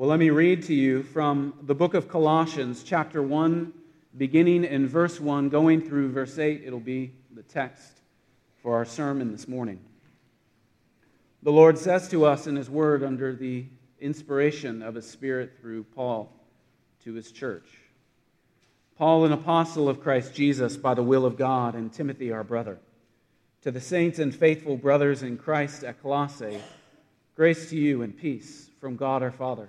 Well, let me read to you from the book of Colossians, chapter 1, beginning in verse 1, going through verse 8. It'll be the text for our sermon this morning. The Lord says to us in His Word under the inspiration of His Spirit through Paul to His church. Paul, an apostle of Christ Jesus by the will of God, and Timothy, our brother. To the saints and faithful brothers in Christ at Colossae, grace to you and peace from God our Father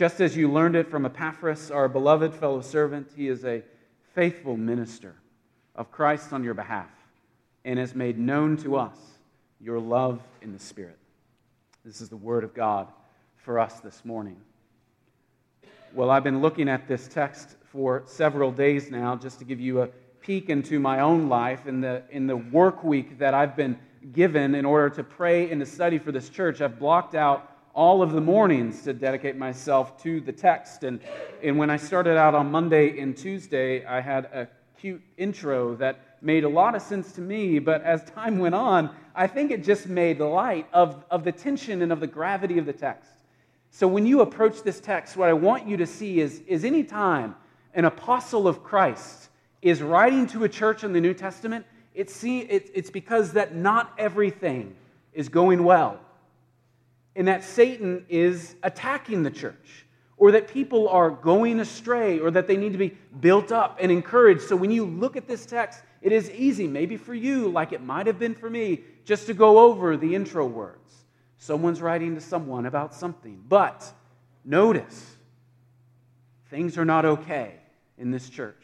Just as you learned it from Epaphras, our beloved fellow servant, he is a faithful minister of Christ on your behalf and has made known to us your love in the Spirit. This is the word of God for us this morning. Well, I've been looking at this text for several days now just to give you a peek into my own life in the, in the work week that I've been given in order to pray and to study for this church. I've blocked out all of the mornings to dedicate myself to the text. And, and when I started out on Monday and Tuesday, I had a cute intro that made a lot of sense to me, but as time went on, I think it just made light of, of the tension and of the gravity of the text. So when you approach this text, what I want you to see is, is any time an apostle of Christ is writing to a church in the New Testament, it's, it's because that not everything is going well and that Satan is attacking the church, or that people are going astray, or that they need to be built up and encouraged. So when you look at this text, it is easy, maybe for you, like it might have been for me, just to go over the intro words. Someone's writing to someone about something. But notice, things are not okay in this church.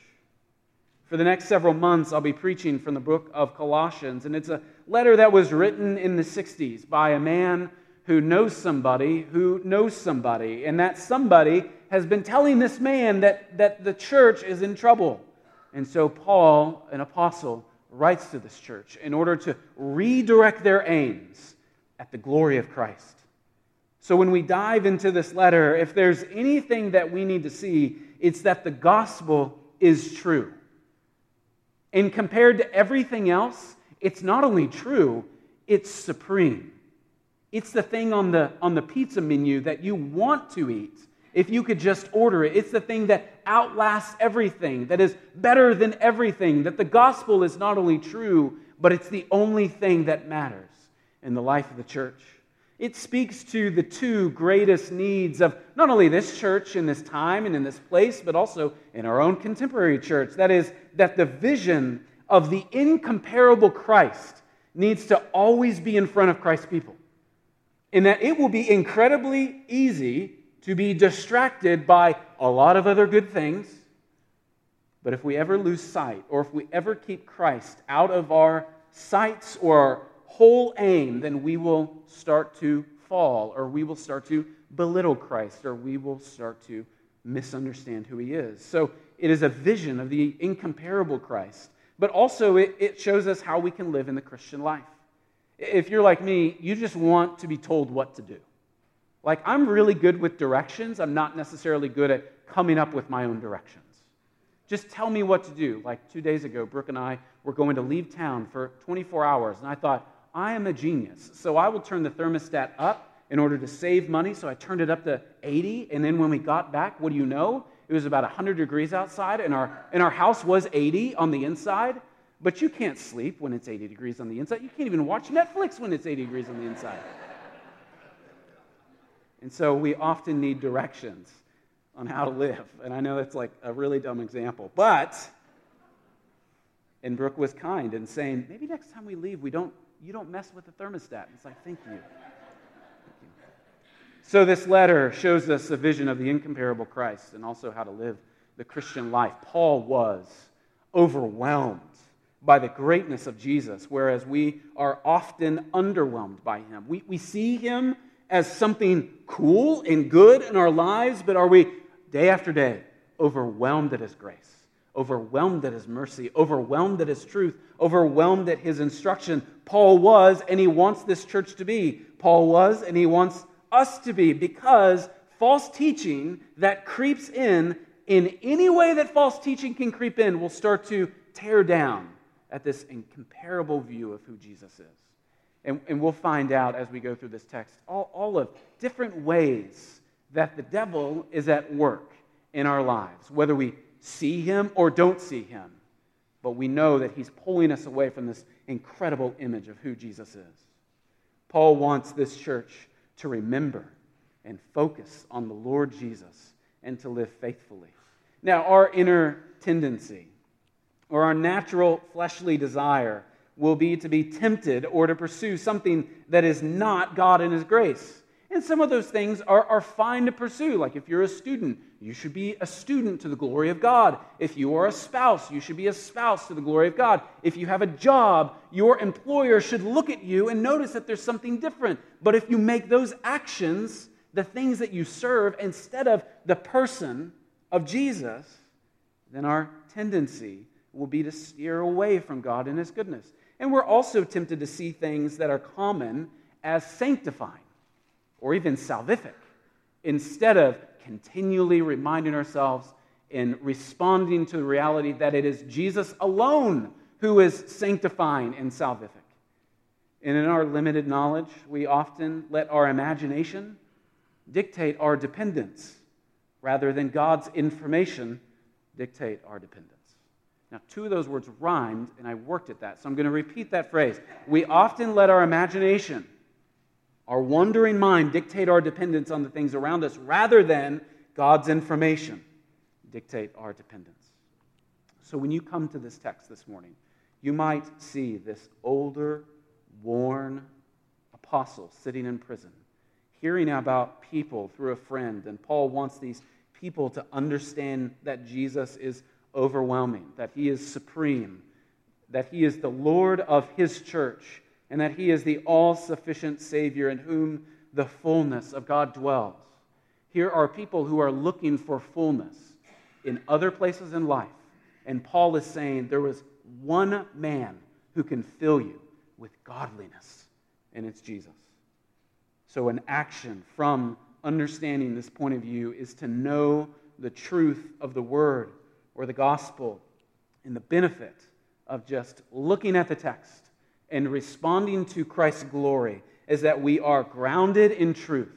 For the next several months, I'll be preaching from the book of Colossians, and it's a letter that was written in the 60s by a man who knows somebody who knows somebody. And that somebody has been telling this man that, that the church is in trouble. And so Paul, an apostle, writes to this church in order to redirect their aims at the glory of Christ. So when we dive into this letter, if there's anything that we need to see, it's that the gospel is true. And compared to everything else, it's not only true, it's supreme. It's the thing on the, on the pizza menu that you want to eat if you could just order it. It's the thing that outlasts everything, that is better than everything, that the gospel is not only true, but it's the only thing that matters in the life of the church. It speaks to the two greatest needs of not only this church in this time and in this place, but also in our own contemporary church. That is, that the vision of the incomparable Christ needs to always be in front of Christ's people in that it will be incredibly easy to be distracted by a lot of other good things. But if we ever lose sight, or if we ever keep Christ out of our sights or our whole aim, then we will start to fall, or we will start to belittle Christ, or we will start to misunderstand who he is. So it is a vision of the incomparable Christ, but also it, it shows us how we can live in the Christian life. If you're like me, you just want to be told what to do. Like, I'm really good with directions. I'm not necessarily good at coming up with my own directions. Just tell me what to do. Like two days ago, Brooke and I were going to leave town for 24 hours, and I thought, I am a genius. So I will turn the thermostat up in order to save money. So I turned it up to 80, and then when we got back, what do you know? It was about 100 degrees outside, and our, and our house was 80 on the inside. But you can't sleep when it's 80 degrees on the inside. You can't even watch Netflix when it's 80 degrees on the inside. and so we often need directions on how to live. And I know that's like a really dumb example. But, and Brooke was kind in saying, maybe next time we leave, we don't, you don't mess with the thermostat. And it's like, thank you. So, this letter shows us a vision of the incomparable Christ and also how to live the Christian life. Paul was overwhelmed by the greatness of Jesus, whereas we are often underwhelmed by him. We, we see him as something cool and good in our lives, but are we day after day overwhelmed at His grace, overwhelmed at His mercy, overwhelmed at His truth, overwhelmed at His instruction? Paul was, and he wants this church to be. Paul was, and he wants us to be, because false teaching that creeps in, in any way that false teaching can creep in, will start to tear down at this incomparable view of who Jesus is. And, and we'll find out as we go through this text all, all of different ways that the devil is at work in our lives, whether we see him or don't see him. But we know that he's pulling us away from this incredible image of who Jesus is. Paul wants this church to remember and focus on the Lord Jesus and to live faithfully. Now, our inner tendency or our natural fleshly desire will be to be tempted or to pursue something that is not God and His grace. And some of those things are, are fine to pursue. Like if you're a student, you should be a student to the glory of God. If you are a spouse, you should be a spouse to the glory of God. If you have a job, your employer should look at you and notice that there's something different. But if you make those actions the things that you serve instead of the person of Jesus, then our tendency will be to steer away from God and His goodness. And we're also tempted to see things that are common as sanctifying or even salvific instead of continually reminding ourselves and responding to the reality that it is Jesus alone who is sanctifying and salvific. And in our limited knowledge, we often let our imagination dictate our dependence rather than God's information dictate our dependence. Now, two of those words rhymed, and I worked at that. So I'm going to repeat that phrase. We often let our imagination, our wandering mind, dictate our dependence on the things around us rather than God's information dictate our dependence. So when you come to this text this morning, you might see this older, worn apostle sitting in prison, hearing about people through a friend. And Paul wants these people to understand that Jesus is overwhelming, that he is supreme, that he is the Lord of his church, and that he is the all sufficient Savior in whom the fullness of God dwells. Here are people who are looking for fullness in other places in life. And Paul is saying there was one man who can fill you with godliness, and it's Jesus. So, an action from understanding this point of view is to know the truth of the word or the gospel and the benefit of just looking at the text and responding to Christ's glory is that we are grounded in truth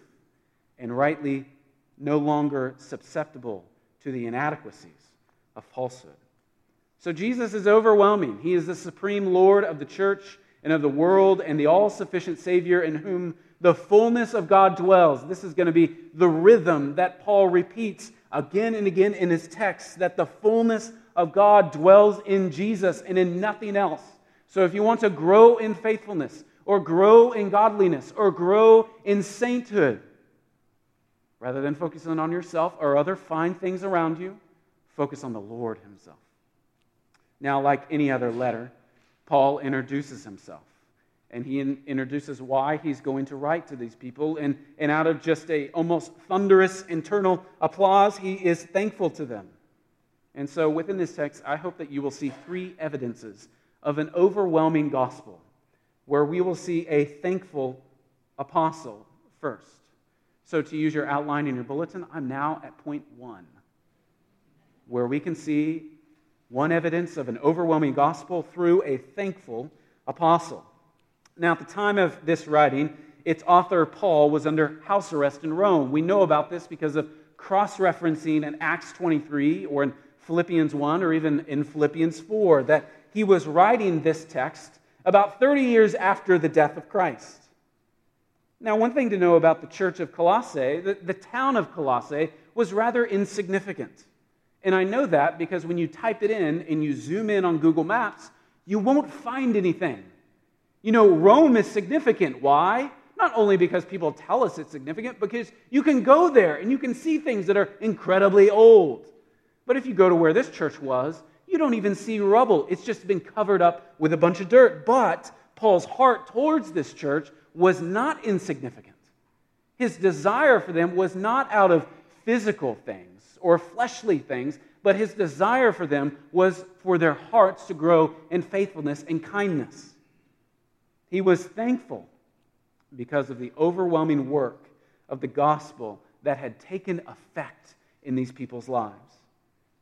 and rightly no longer susceptible to the inadequacies of falsehood. So Jesus is overwhelming. He is the supreme Lord of the church and of the world and the all sufficient Savior in whom the fullness of God dwells. This is going to be the rhythm that Paul repeats again and again in his text that the fullness of God dwells in Jesus and in nothing else. So if you want to grow in faithfulness or grow in godliness or grow in sainthood, rather than focusing on yourself or other fine things around you, focus on the Lord Himself. Now, like any other letter, Paul introduces himself and he in, introduces why he's going to write to these people. And, and out of just a almost thunderous internal applause, he is thankful to them. And so within this text, I hope that you will see three evidences of an overwhelming gospel, where we will see a thankful apostle first. So to use your outline in your bulletin, I'm now at point one, where we can see one evidence of an overwhelming gospel through a thankful apostle. Now, at the time of this writing, its author, Paul, was under house arrest in Rome. We know about this because of cross referencing in Acts 23 or in Philippians 1 or even in Philippians 4 that he was writing this text about 30 years after the death of Christ. Now, one thing to know about the church of Colossae, the, the town of Colossae was rather insignificant. And I know that because when you type it in and you zoom in on Google Maps, you won't find anything. You know, Rome is significant. Why? Not only because people tell us it's significant, because you can go there and you can see things that are incredibly old. But if you go to where this church was, you don't even see rubble. It's just been covered up with a bunch of dirt. But Paul's heart towards this church was not insignificant. His desire for them was not out of physical things or fleshly things, but his desire for them was for their hearts to grow in faithfulness and kindness. He was thankful because of the overwhelming work of the gospel that had taken effect in these people's lives.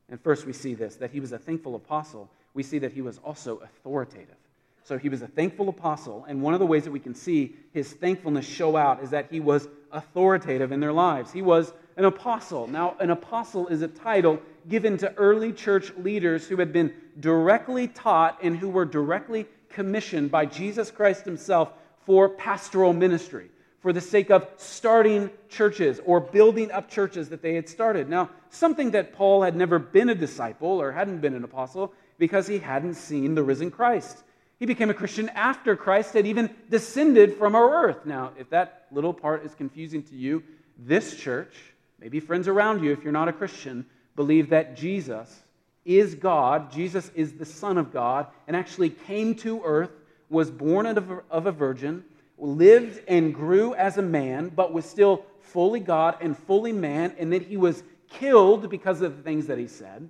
And first, we see this that he was a thankful apostle. We see that he was also authoritative. So he was a thankful apostle, and one of the ways that we can see his thankfulness show out is that he was authoritative in their lives. He was an apostle. Now, an apostle is a title given to early church leaders who had been directly taught and who were directly commissioned by Jesus Christ himself for pastoral ministry, for the sake of starting churches or building up churches that they had started. Now, something that Paul had never been a disciple or hadn't been an apostle because he hadn't seen the risen Christ. He became a Christian after Christ had even descended from our earth. Now, if that little part is confusing to you, this church, maybe friends around you, if you're not a Christian, believe that Jesus is God, Jesus is the Son of God, and actually came to earth, was born of a virgin, lived and grew as a man, but was still fully God and fully man, and then he was killed because of the things that he said.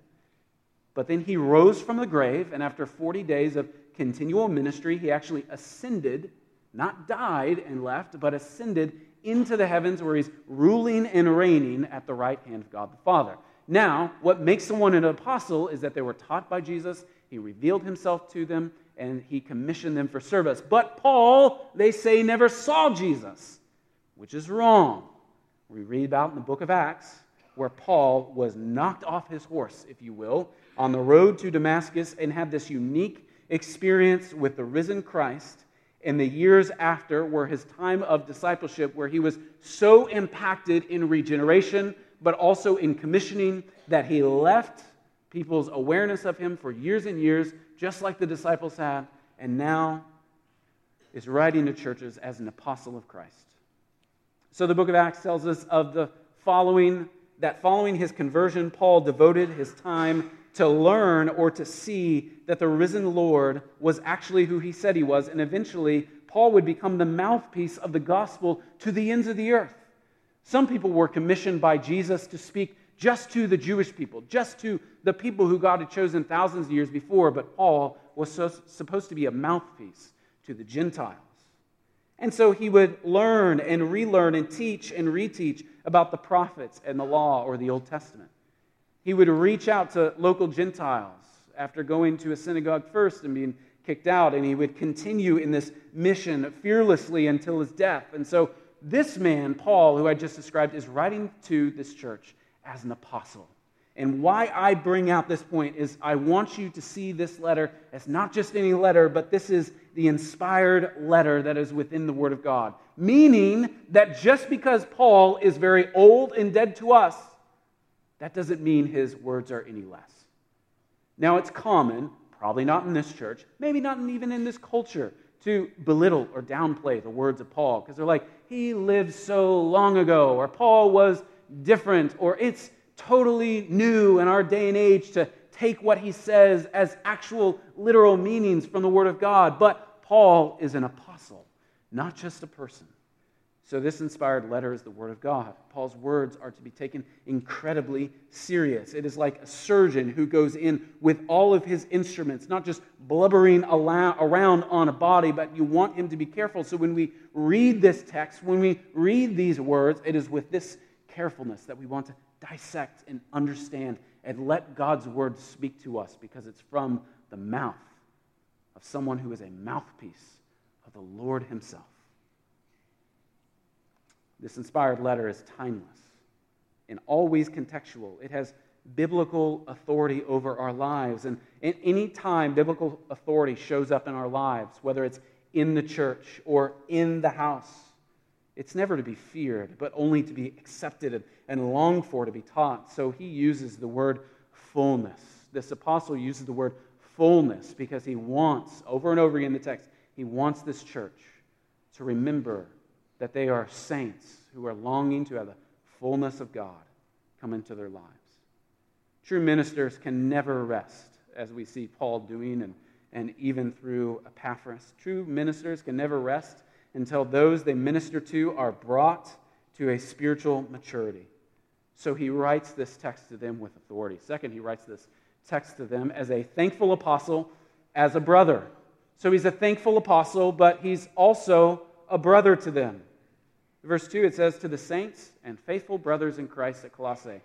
But then he rose from the grave, and after 40 days of continual ministry, he actually ascended, not died and left, but ascended into the heavens where he's ruling and reigning at the right hand of God the Father. Now, what makes someone an apostle is that they were taught by Jesus, he revealed himself to them, and he commissioned them for service. But Paul, they say, never saw Jesus, which is wrong. We read about in the book of Acts where Paul was knocked off his horse, if you will, on the road to Damascus and had this unique experience with the risen Christ in the years after were his time of discipleship, where he was so impacted in regeneration, but also in commissioning, that he left people's awareness of him for years and years, just like the disciples had, and now is writing to churches as an apostle of Christ. So the book of Acts tells us of the following that following his conversion, Paul devoted his time to learn or to see that the risen Lord was actually who he said he was. And eventually, Paul would become the mouthpiece of the gospel to the ends of the earth. Some people were commissioned by Jesus to speak just to the Jewish people, just to the people who God had chosen thousands of years before, but Paul was so, supposed to be a mouthpiece to the Gentiles. And so he would learn and relearn and teach and reteach about the prophets and the law or the Old Testament. He would reach out to local Gentiles after going to a synagogue first and being kicked out, and he would continue in this mission fearlessly until his death. And so, this man, Paul, who I just described, is writing to this church as an apostle. And why I bring out this point is I want you to see this letter as not just any letter, but this is the inspired letter that is within the Word of God. Meaning that just because Paul is very old and dead to us, that doesn't mean his words are any less. Now, it's common, probably not in this church, maybe not even in this culture, to belittle or downplay the words of Paul because they're like, he lived so long ago, or Paul was different, or it's totally new in our day and age to take what he says as actual literal meanings from the Word of God. But Paul is an apostle, not just a person. So, this inspired letter is the Word of God. Paul's words are to be taken incredibly serious. It is like a surgeon who goes in with all of his instruments, not just blubbering around on a body, but you want him to be careful. So, when we read this text, when we read these words, it is with this carefulness that we want to dissect and understand and let God's word speak to us because it's from the mouth of someone who is a mouthpiece of the Lord Himself. This inspired letter is timeless and always contextual. It has biblical authority over our lives. And at any time biblical authority shows up in our lives, whether it's in the church or in the house, it's never to be feared, but only to be accepted and longed for to be taught. So he uses the word fullness. This apostle uses the word fullness because he wants, over and over again in the text, he wants this church to remember that they are saints who are longing to have the fullness of God come into their lives. True ministers can never rest, as we see Paul doing, and, and even through Epaphras. True ministers can never rest until those they minister to are brought to a spiritual maturity. So he writes this text to them with authority. Second, he writes this text to them as a thankful apostle, as a brother. So he's a thankful apostle, but he's also a brother to them. Verse 2, it says, To the saints and faithful brothers in Christ at Colossae.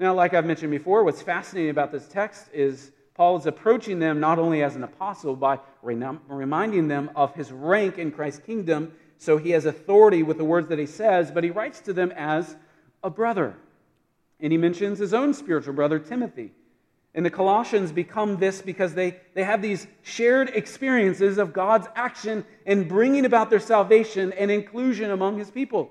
Now, like I've mentioned before, what's fascinating about this text is Paul is approaching them not only as an apostle by reminding them of his rank in Christ's kingdom, so he has authority with the words that he says, but he writes to them as a brother. And he mentions his own spiritual brother, Timothy. And the Colossians become this because they, they have these shared experiences of God's action in bringing about their salvation and inclusion among his people.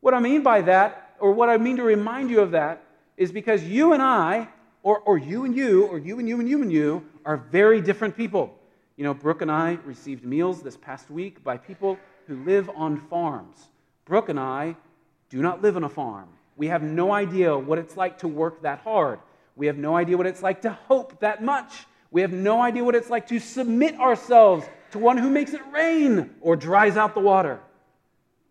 What I mean by that, or what I mean to remind you of that, is because you and I or, or you and you, or you and you and you and you, are very different people. You know, Brooke and I received meals this past week by people who live on farms. Brooke and I do not live on a farm. We have no idea what it's like to work that hard. We have no idea what it's like to hope that much. We have no idea what it's like to submit ourselves to one who makes it rain or dries out the water.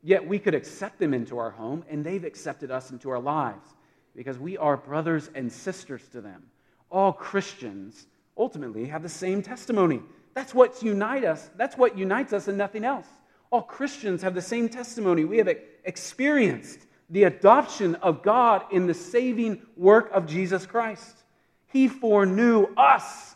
Yet we could accept them into our home, and they've accepted us into our lives because we are brothers and sisters to them. All Christians ultimately have the same testimony. That's what unites us. That's what unites us and nothing else. All Christians have the same testimony. We have experienced the adoption of God in the saving work of Jesus Christ. He foreknew us,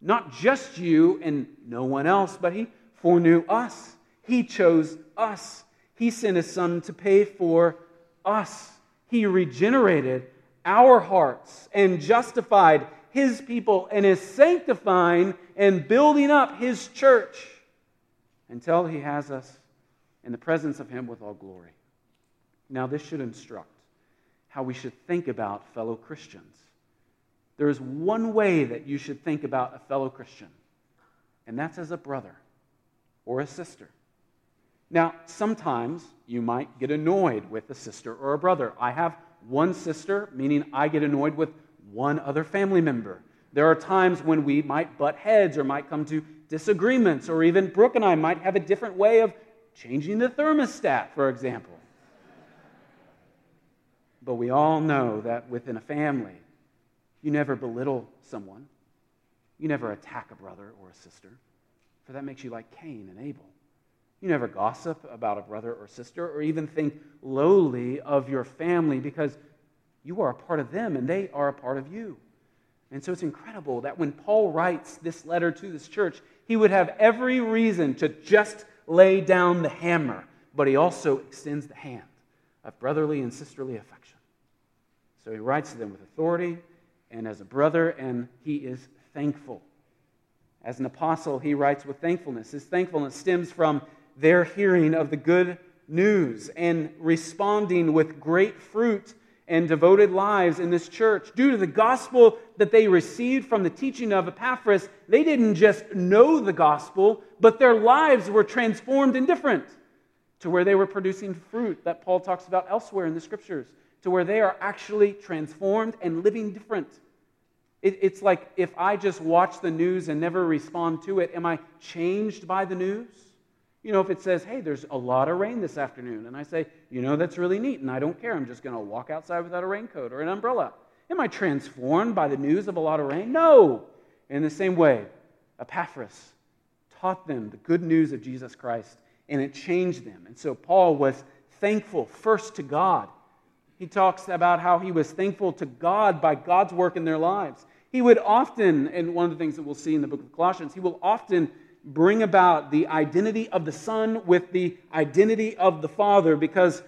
not just you and no one else, but He foreknew us. He chose us. He sent His Son to pay for us. He regenerated our hearts and justified his people and is sanctifying and building up his church until he has us in the presence of him with all glory. Now, this should instruct how we should think about fellow Christians. There is one way that you should think about a fellow Christian, and that's as a brother or a sister. Now, sometimes you might get annoyed with a sister or a brother. I have one sister, meaning I get annoyed with one other family member. There are times when we might butt heads or might come to disagreements, or even Brooke and I might have a different way of changing the thermostat, for example. But we all know that within a family, you never belittle someone, you never attack a brother or a sister, for that makes you like Cain and Abel. You never gossip about a brother or sister or even think lowly of your family because you are a part of them and they are a part of you. And so it's incredible that when Paul writes this letter to this church, he would have every reason to just lay down the hammer, but he also extends the hand of brotherly and sisterly affection. So he writes to them with authority and as a brother, and he is thankful. As an apostle, he writes with thankfulness. His thankfulness stems from their hearing of the good news and responding with great fruit and devoted lives in this church. Due to the gospel that they received from the teaching of Epaphras, they didn't just know the gospel, but their lives were transformed and different to where they were producing fruit that Paul talks about elsewhere in the scriptures, to where they are actually transformed and living different. It, it's like if I just watch the news and never respond to it, am I changed by the news? You know, if it says, hey, there's a lot of rain this afternoon, and I say, you know, that's really neat, and I don't care, I'm just going to walk outside without a raincoat or an umbrella. Am I transformed by the news of a lot of rain? No. In the same way, Epaphras taught them the good news of Jesus Christ, and it changed them. And so Paul was thankful first to God. He talks about how he was thankful to God by God's work in their lives. He would often, and one of the things that we'll see in the book of Colossians, he will often bring about the identity of the Son with the identity of the Father because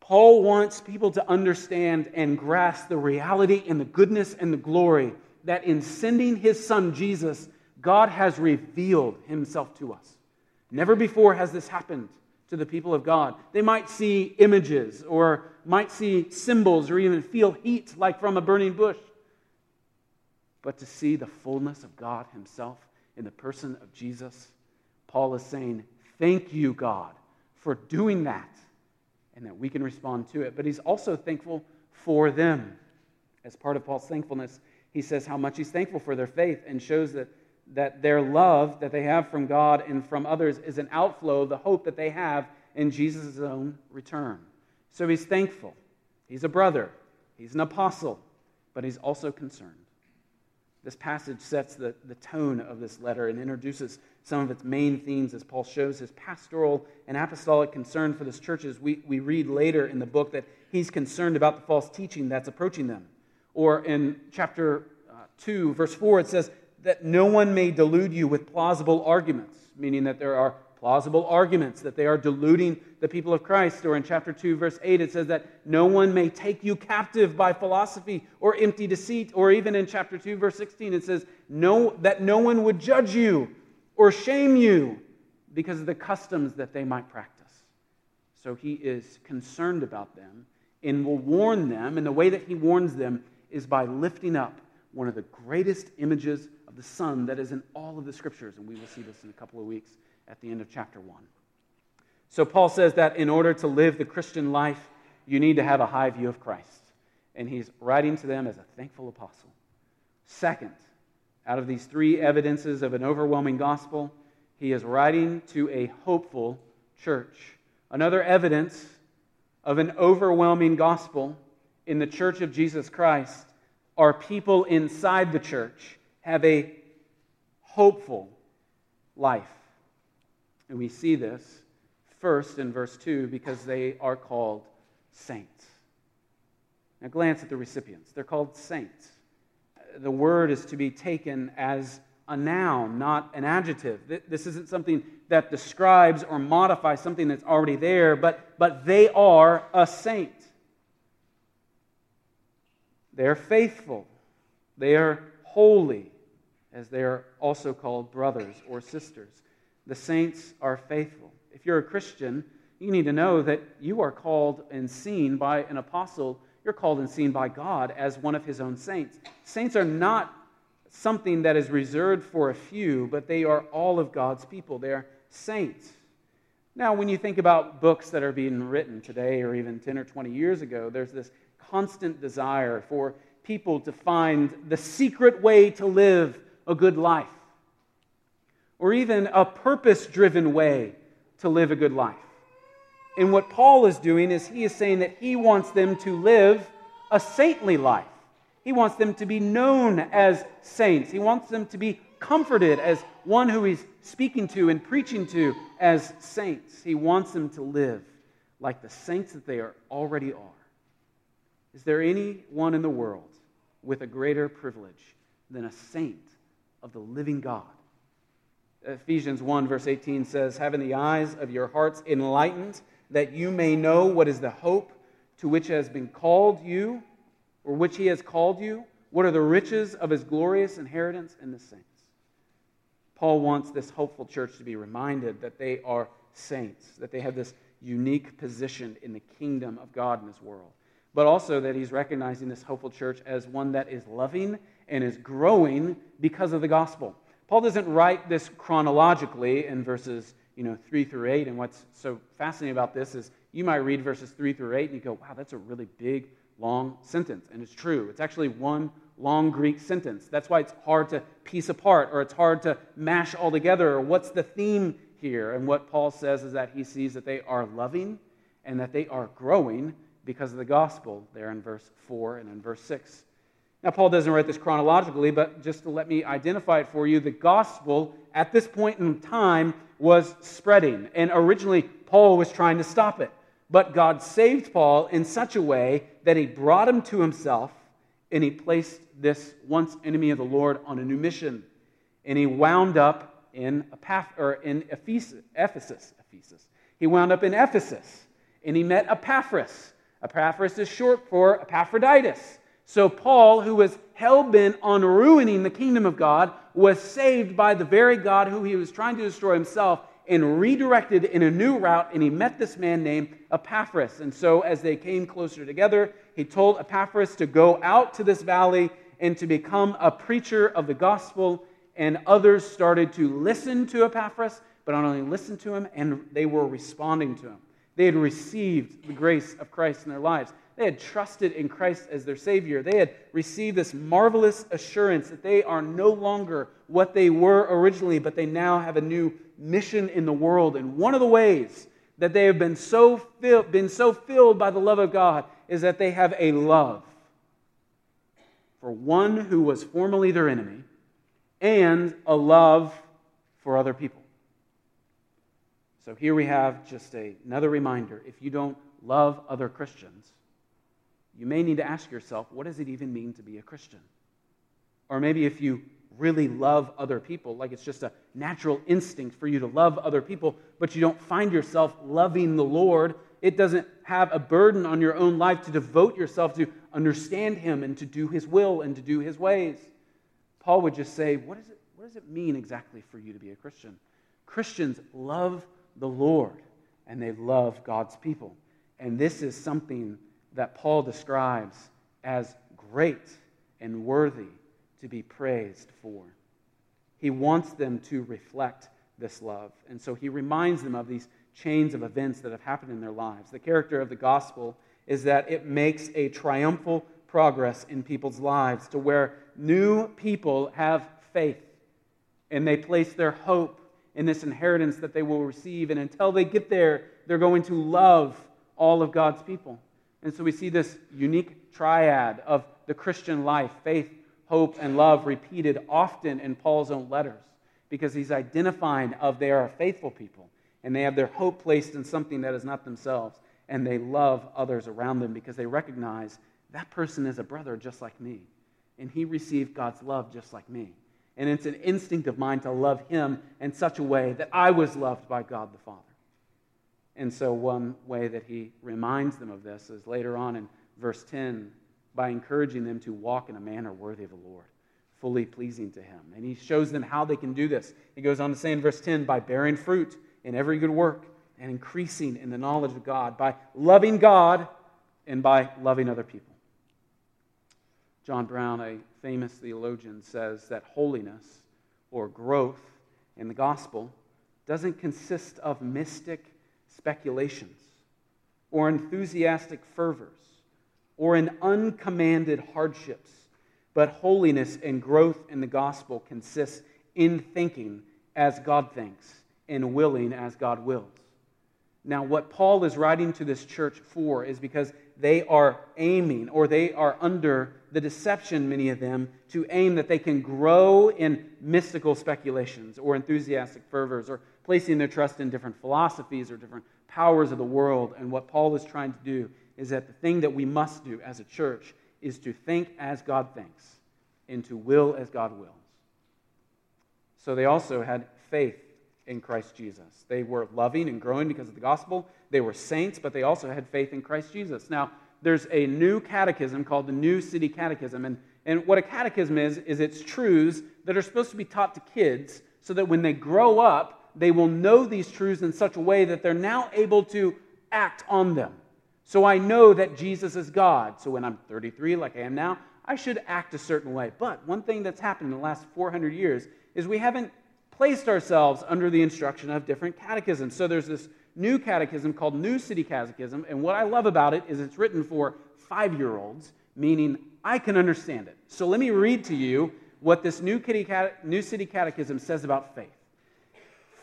Paul wants people to understand and grasp the reality and the goodness and the glory that in sending his Son Jesus, God has revealed himself to us. Never before has this happened to the people of God. They might see images or might see symbols or even feel heat like from a burning bush. But to see the fullness of God Himself in the person of Jesus, Paul is saying, Thank you, God, for doing that, and that we can respond to it. But he's also thankful for them. As part of Paul's thankfulness, he says how much he's thankful for their faith and shows that, that their love that they have from God and from others is an outflow of the hope that they have in Jesus' own return. So he's thankful. He's a brother, he's an apostle, but he's also concerned. This passage sets the, the tone of this letter and introduces some of its main themes as Paul shows his pastoral and apostolic concern for this churches. We, we read later in the book that he's concerned about the false teaching that's approaching them. Or in chapter uh, 2, verse 4, it says that no one may delude you with plausible arguments, meaning that there are plausible arguments, that they are deluding the people of Christ. Or in chapter 2, verse 8, it says that no one may take you captive by philosophy or empty deceit. Or even in chapter 2, verse 16, it says no, that no one would judge you or shame you because of the customs that they might practice. So he is concerned about them and will warn them. And the way that he warns them is by lifting up one of the greatest images of the Son that is in all of the scriptures. And we will see this in a couple of weeks at the end of chapter 1. So Paul says that in order to live the Christian life, you need to have a high view of Christ. And he's writing to them as a thankful apostle. Second, out of these three evidences of an overwhelming gospel, he is writing to a hopeful church. Another evidence of an overwhelming gospel in the church of Jesus Christ are people inside the church have a hopeful life. And we see this first in verse 2 because they are called saints. Now, glance at the recipients. They're called saints. The word is to be taken as a noun, not an adjective. This isn't something that describes or modifies something that's already there, but, but they are a saint. They are faithful. They are holy, as they are also called brothers or sisters. The saints are faithful. If you're a Christian, you need to know that you are called and seen by an apostle. You're called and seen by God as one of his own saints. Saints are not something that is reserved for a few, but they are all of God's people. They're saints. Now, when you think about books that are being written today or even 10 or 20 years ago, there's this constant desire for people to find the secret way to live a good life or even a purpose driven way to live a good life. And what Paul is doing is he is saying that he wants them to live a saintly life. He wants them to be known as saints. He wants them to be comforted as one who he's speaking to and preaching to as saints. He wants them to live like the saints that they are already are. Is there anyone in the world with a greater privilege than a saint of the living God? Ephesians 1, verse 18 says, Having the eyes of your hearts enlightened, that you may know what is the hope to which has been called you, or which he has called you, what are the riches of his glorious inheritance in the saints. Paul wants this hopeful church to be reminded that they are saints, that they have this unique position in the kingdom of God in this world, but also that he's recognizing this hopeful church as one that is loving and is growing because of the gospel. Paul doesn't write this chronologically in verses you know, 3 through 8. And what's so fascinating about this is you might read verses 3 through 8 and you go, wow, that's a really big, long sentence. And it's true. It's actually one long Greek sentence. That's why it's hard to piece apart or it's hard to mash all together. Or what's the theme here? And what Paul says is that he sees that they are loving and that they are growing because of the gospel there in verse 4 and in verse 6. Now, Paul doesn't write this chronologically, but just to let me identify it for you, the gospel at this point in time was spreading. And originally, Paul was trying to stop it. But God saved Paul in such a way that he brought him to himself and he placed this once enemy of the Lord on a new mission. And he wound up in, in Ephesus, Ephesus. Ephesus. He wound up in Ephesus and he met Epaphras. Epaphras is short for Epaphroditus. So, Paul, who was hell bent on ruining the kingdom of God, was saved by the very God who he was trying to destroy himself and redirected in a new route. And he met this man named Epaphras. And so, as they came closer together, he told Epaphras to go out to this valley and to become a preacher of the gospel. And others started to listen to Epaphras, but not only listen to him, and they were responding to him. They had received the grace of Christ in their lives. They had trusted in Christ as their Savior. They had received this marvelous assurance that they are no longer what they were originally, but they now have a new mission in the world. And one of the ways that they have been so, filled, been so filled by the love of God is that they have a love for one who was formerly their enemy and a love for other people. So here we have just a, another reminder. If you don't love other Christians, you may need to ask yourself, what does it even mean to be a Christian? Or maybe if you really love other people, like it's just a natural instinct for you to love other people, but you don't find yourself loving the Lord, it doesn't have a burden on your own life to devote yourself to understand Him and to do His will and to do His ways. Paul would just say, what, is it, what does it mean exactly for you to be a Christian? Christians love the Lord and they love God's people. And this is something that Paul describes as great and worthy to be praised for. He wants them to reflect this love. And so he reminds them of these chains of events that have happened in their lives. The character of the gospel is that it makes a triumphal progress in people's lives to where new people have faith and they place their hope in this inheritance that they will receive. And until they get there, they're going to love all of God's people. And so we see this unique triad of the Christian life faith, hope, and love repeated often in Paul's own letters because he's identifying of they are a faithful people and they have their hope placed in something that is not themselves and they love others around them because they recognize that person is a brother just like me and he received God's love just like me. And it's an instinct of mine to love him in such a way that I was loved by God the Father. And so, one way that he reminds them of this is later on in verse 10 by encouraging them to walk in a manner worthy of the Lord, fully pleasing to him. And he shows them how they can do this. He goes on to say in verse 10 by bearing fruit in every good work and increasing in the knowledge of God, by loving God and by loving other people. John Brown, a famous theologian, says that holiness or growth in the gospel doesn't consist of mystic speculations or enthusiastic fervors or in uncommanded hardships, but holiness and growth in the gospel consists in thinking as God thinks and willing as God wills. Now, what Paul is writing to this church for is because they are aiming or they are under the deception, many of them, to aim that they can grow in mystical speculations or enthusiastic fervors or placing their trust in different philosophies or different powers of the world. And what Paul is trying to do is that the thing that we must do as a church is to think as God thinks and to will as God wills. So they also had faith in Christ Jesus. They were loving and growing because of the gospel. They were saints, but they also had faith in Christ Jesus. Now, there's a new catechism called the New City Catechism. And, and what a catechism is, is it's truths that are supposed to be taught to kids so that when they grow up, they will know these truths in such a way that they're now able to act on them. So I know that Jesus is God. So when I'm 33, like I am now, I should act a certain way. But one thing that's happened in the last 400 years is we haven't placed ourselves under the instruction of different catechisms. So there's this new catechism called New City Catechism, and what I love about it is it's written for five year olds, meaning I can understand it. So let me read to you what this New, new City Catechism says about faith.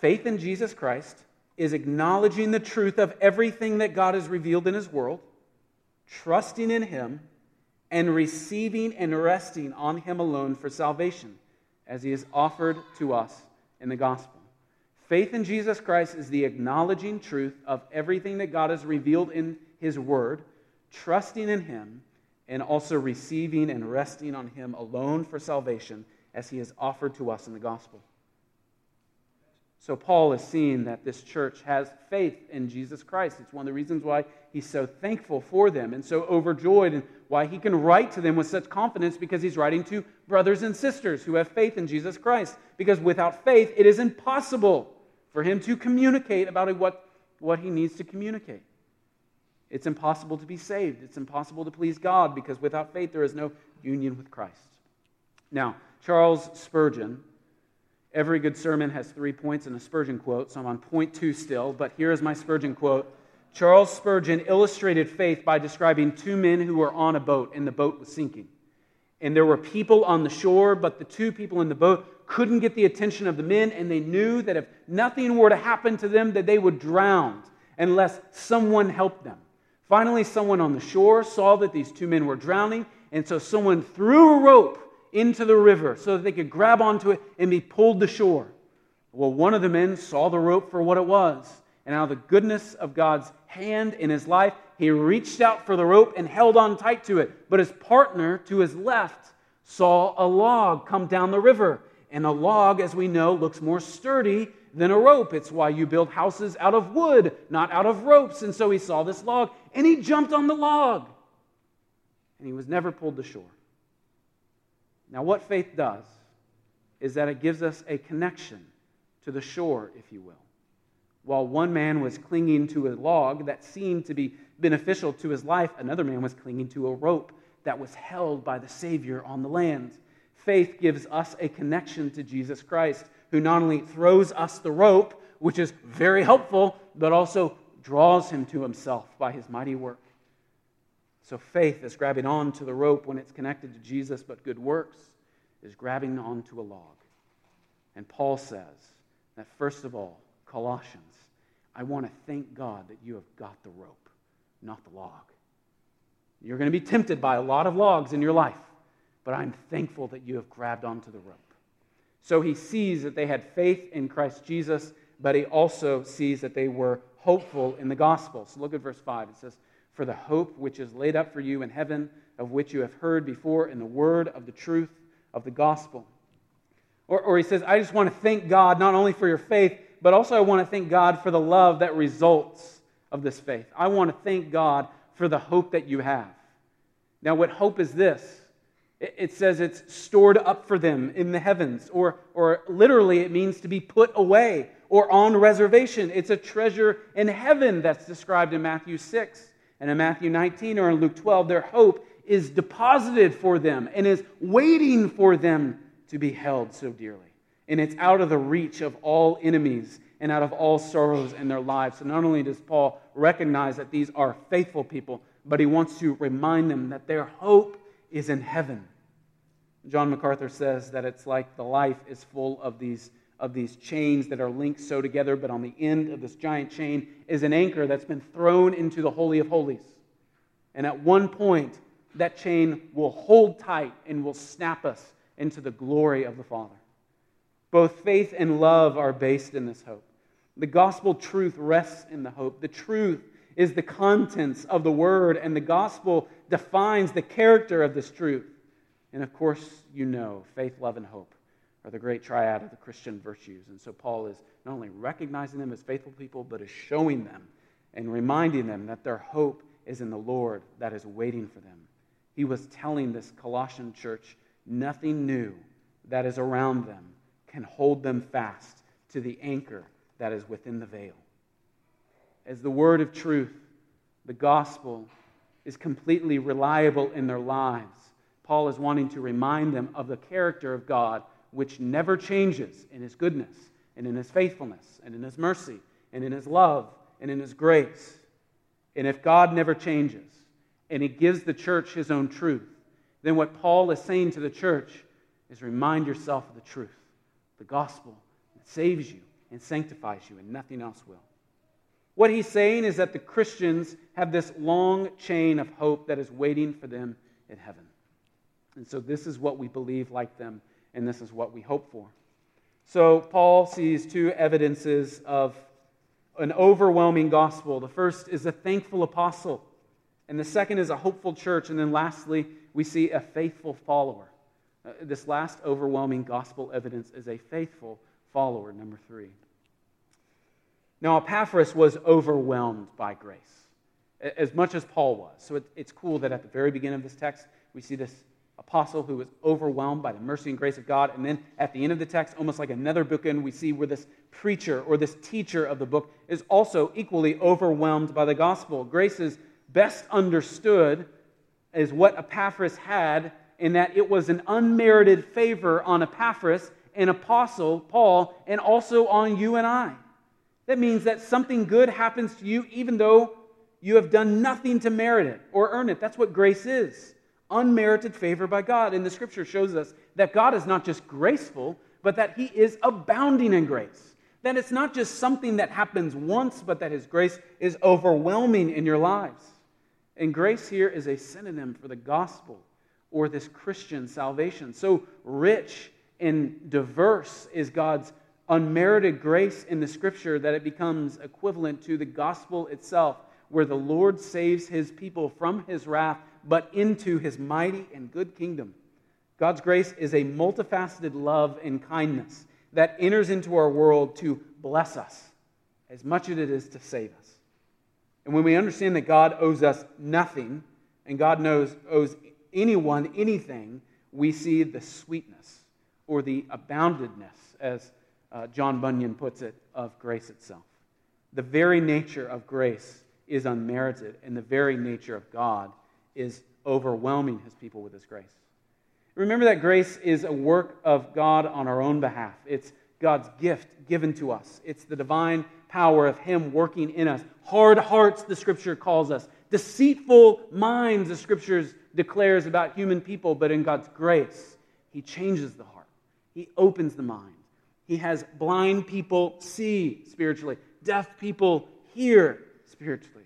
Faith in Jesus Christ is acknowledging the truth of everything that God has revealed in His world, trusting in Him, and receiving and resting on Him alone for salvation, as He is offered to us in the gospel. Faith in Jesus Christ is the acknowledging truth of everything that God has revealed in His Word, trusting in Him, and also receiving and resting on Him alone for salvation as He is offered to us in the gospel. So, Paul is seeing that this church has faith in Jesus Christ. It's one of the reasons why he's so thankful for them and so overjoyed, and why he can write to them with such confidence because he's writing to brothers and sisters who have faith in Jesus Christ. Because without faith, it is impossible for him to communicate about what, what he needs to communicate. It's impossible to be saved. It's impossible to please God because without faith, there is no union with Christ. Now, Charles Spurgeon Every good sermon has three points and a Spurgeon quote, so I'm on point two still, but here is my Spurgeon quote. Charles Spurgeon illustrated faith by describing two men who were on a boat, and the boat was sinking. And there were people on the shore, but the two people in the boat couldn't get the attention of the men, and they knew that if nothing were to happen to them, that they would drown. unless someone helped them. Finally, someone on the shore saw that these two men were drowning, and so someone threw a rope into the river so that they could grab onto it and be pulled to shore. Well, one of the men saw the rope for what it was, and out of the goodness of God's hand in his life, he reached out for the rope and held on tight to it. But his partner to his left saw a log come down the river. And a log, as we know, looks more sturdy than a rope. It's why you build houses out of wood, not out of ropes. And so he saw this log and he jumped on the log. And he was never pulled to shore. Now, what faith does is that it gives us a connection to the shore, if you will. While one man was clinging to a log that seemed to be beneficial to his life, another man was clinging to a rope that was held by the Savior on the land. Faith gives us a connection to Jesus Christ, who not only throws us the rope, which is very helpful, but also draws him to himself by his mighty work. So faith is grabbing on to the rope when it's connected to Jesus, but good works is grabbing onto a log. And Paul says that first of all, Colossians, I want to thank God that you have got the rope, not the log. You're going to be tempted by a lot of logs in your life, but I'm thankful that you have grabbed onto the rope. So he sees that they had faith in Christ Jesus, but he also sees that they were hopeful in the gospel. So look at verse 5. It says, For the hope which is laid up for you in heaven, of which you have heard before in the word of the truth of the gospel. Or, or he says, I just want to thank God not only for your faith, but also I want to thank God for the love that results of this faith. I want to thank God for the hope that you have. Now, what hope is this? It says it's stored up for them in the heavens, or, or literally, it means to be put away or on reservation. It's a treasure in heaven that's described in Matthew 6 and in Matthew 19 or in Luke 12. Their hope is deposited for them and is waiting for them to be held so dearly. And it's out of the reach of all enemies and out of all sorrows in their lives. So not only does Paul recognize that these are faithful people, but he wants to remind them that their hope is in heaven. John MacArthur says that it's like the life is full of these, of these chains that are linked so together, but on the end of this giant chain is an anchor that's been thrown into the Holy of Holies. And at one point, that chain will hold tight and will snap us into the glory of the Father. Both faith and love are based in this hope. The gospel truth rests in the hope. The truth is the contents of the word, and the gospel defines the character of this truth. And of course, you know, faith, love, and hope are the great triad of the Christian virtues. And so Paul is not only recognizing them as faithful people, but is showing them and reminding them that their hope is in the Lord that is waiting for them. He was telling this Colossian church nothing new that is around them can hold them fast to the anchor that is within the veil. As the word of truth, the gospel, is completely reliable in their lives, Paul is wanting to remind them of the character of God, which never changes in his goodness and in his faithfulness and in his mercy and in his love and in his grace. And if God never changes and he gives the church his own truth, then what Paul is saying to the church is remind yourself of the truth, the gospel that saves you and sanctifies you, and nothing else will. What he's saying is that the Christians have this long chain of hope that is waiting for them in heaven. And so this is what we believe like them, and this is what we hope for. So Paul sees two evidences of an overwhelming gospel. The first is a thankful apostle, and the second is a hopeful church. And then lastly, we see a faithful follower. Uh, this last overwhelming gospel evidence is a faithful follower, number three. Now, Epaphras was overwhelmed by grace, as much as Paul was. So it's cool that at the very beginning of this text, we see this apostle who was overwhelmed by the mercy and grace of God. And then at the end of the text, almost like another bookend, we see where this preacher or this teacher of the book is also equally overwhelmed by the gospel. Grace is best understood as what Epaphras had, in that it was an unmerited favor on Epaphras an apostle, Paul, and also on you and I. That means that something good happens to you even though you have done nothing to merit it or earn it. That's what grace is unmerited favor by God. And the scripture shows us that God is not just graceful, but that he is abounding in grace. That it's not just something that happens once, but that His grace is overwhelming in your lives. And grace here is a synonym for the gospel or this Christian salvation. So rich and diverse is God's unmerited grace in the scripture that it becomes equivalent to the gospel itself, where the Lord saves his people from his wrath, but into his mighty and good kingdom. God's grace is a multifaceted love and kindness that enters into our world to bless us as much as it is to save us. And when we understand that God owes us nothing and God knows owes anyone anything, we see the sweetness or the aboundedness, as uh, John Bunyan puts it, of grace itself. The very nature of grace is unmerited, and the very nature of God is overwhelming his people with his grace. Remember that grace is a work of God on our own behalf. It's God's gift given to us. It's the divine power of Him working in us. Hard hearts, the Scripture calls us. Deceitful minds, the Scriptures declares about human people, but in God's grace, He changes the heart. He opens the mind. He has blind people see spiritually, deaf people hear spiritually.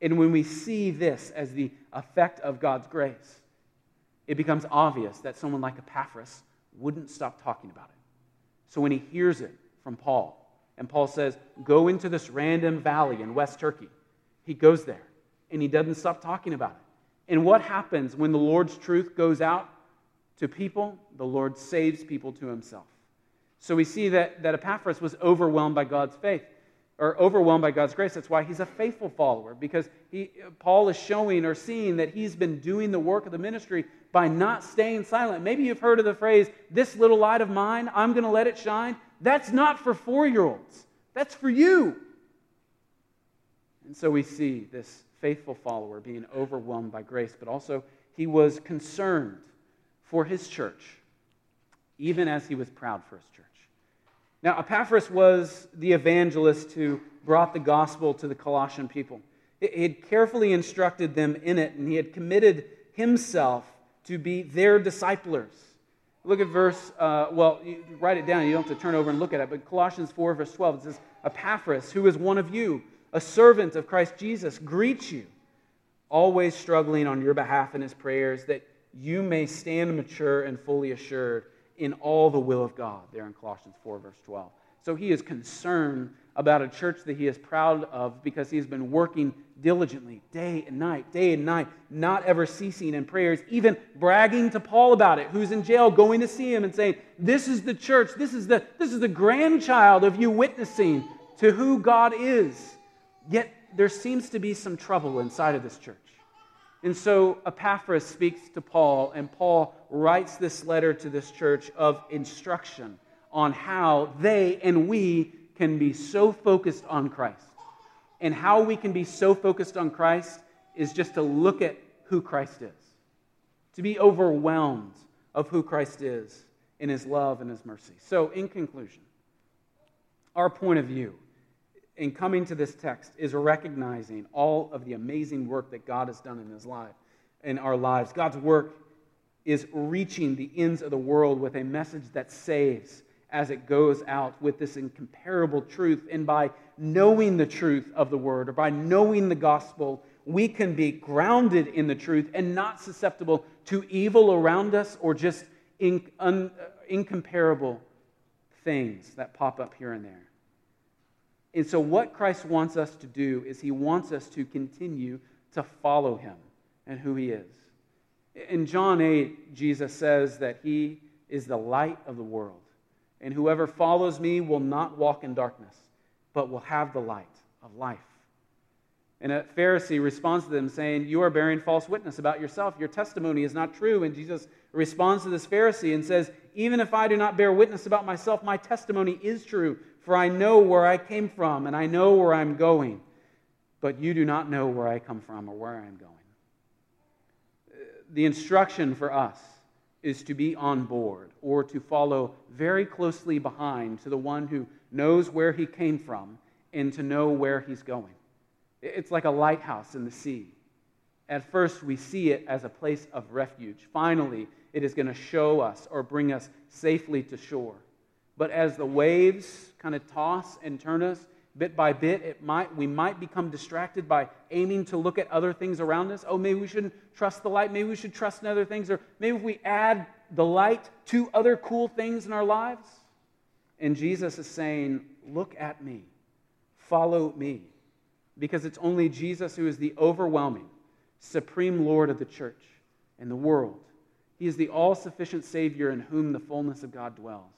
And when we see this as the effect of God's grace, it becomes obvious that someone like Epaphras wouldn't stop talking about it. So when he hears it from Paul, and Paul says, Go into this random valley in West Turkey, he goes there and he doesn't stop talking about it. And what happens when the Lord's truth goes out to people? The Lord saves people to himself. So we see that, that Epaphras was overwhelmed by God's faith or overwhelmed by God's grace. That's why he's a faithful follower, because he, Paul is showing or seeing that he's been doing the work of the ministry by not staying silent. Maybe you've heard of the phrase, this little light of mine, I'm going to let it shine. That's not for four year olds, that's for you. And so we see this faithful follower being overwhelmed by grace, but also he was concerned for his church, even as he was proud for his church. Now, Epaphras was the evangelist who brought the gospel to the Colossian people. He had carefully instructed them in it, and he had committed himself to be their disciplers. Look at verse, uh, well, write it down. You don't have to turn over and look at it, but Colossians 4, verse 12, it says, Epaphras, who is one of you, a servant of Christ Jesus, greets you, always struggling on your behalf in his prayers, that you may stand mature and fully assured in all the will of God, there in Colossians 4, verse 12. So he is concerned about a church that he is proud of because he has been working diligently day and night, day and night, not ever ceasing in prayers, even bragging to Paul about it, who's in jail, going to see him and saying, This is the church, this is the, this is the grandchild of you witnessing to who God is. Yet there seems to be some trouble inside of this church. And so Epaphras speaks to Paul, and Paul writes this letter to this church of instruction on how they and we can be so focused on Christ. And how we can be so focused on Christ is just to look at who Christ is, to be overwhelmed of who Christ is in his love and his mercy. So, in conclusion, our point of view in coming to this text is recognizing all of the amazing work that God has done in his life, in our lives. God's work is reaching the ends of the world with a message that saves as it goes out with this incomparable truth. And by knowing the truth of the word or by knowing the gospel, we can be grounded in the truth and not susceptible to evil around us or just in, un, uh, incomparable things that pop up here and there. And so, what Christ wants us to do is he wants us to continue to follow him and who he is. In John 8, Jesus says that he is the light of the world. And whoever follows me will not walk in darkness, but will have the light of life. And a Pharisee responds to them, saying, You are bearing false witness about yourself. Your testimony is not true. And Jesus responds to this Pharisee and says, Even if I do not bear witness about myself, my testimony is true, for I know where I came from and I know where I'm going. But you do not know where I come from or where I'm going. The instruction for us is to be on board or to follow very closely behind to the one who knows where he came from and to know where he's going. It's like a lighthouse in the sea. At first, we see it as a place of refuge. Finally, it is going to show us or bring us safely to shore. But as the waves kind of toss and turn us bit by bit, it might, we might become distracted by aiming to look at other things around us. Oh, maybe we shouldn't trust the light. Maybe we should trust in other things. Or maybe if we add the light to other cool things in our lives. And Jesus is saying, Look at me, follow me. Because it's only Jesus who is the overwhelming, supreme Lord of the church and the world. He is the all sufficient Savior in whom the fullness of God dwells.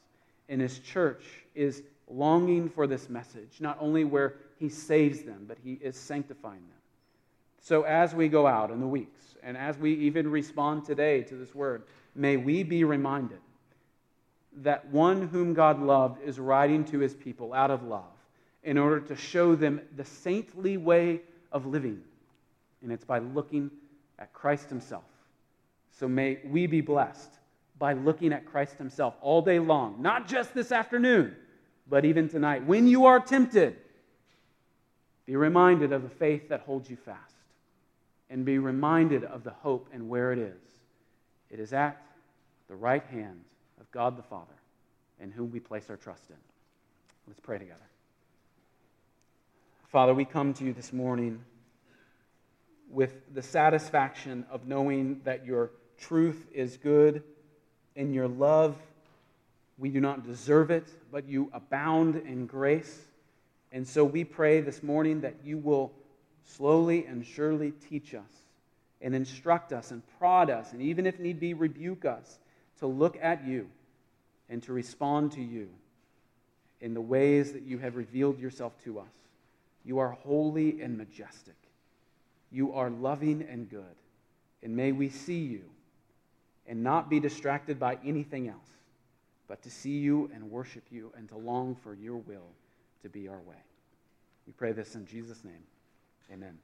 And his church is longing for this message, not only where he saves them, but he is sanctifying them. So as we go out in the weeks, and as we even respond today to this word, may we be reminded that one whom God loved is writing to his people out of love in order to show them the saintly way of living. And it's by looking at Christ himself. So may we be blessed by looking at Christ himself all day long, not just this afternoon, but even tonight. When you are tempted, be reminded of the faith that holds you fast and be reminded of the hope and where it is. It is at the right hand of God the Father in whom we place our trust in. Let's pray together. Father, we come to you this morning with the satisfaction of knowing that your truth is good and your love, we do not deserve it, but you abound in grace. And so we pray this morning that you will slowly and surely teach us and instruct us and prod us, and even if need be, rebuke us to look at you and to respond to you in the ways that you have revealed yourself to us. You are holy and majestic. You are loving and good. And may we see you and not be distracted by anything else, but to see you and worship you and to long for your will to be our way. We pray this in Jesus' name. Amen.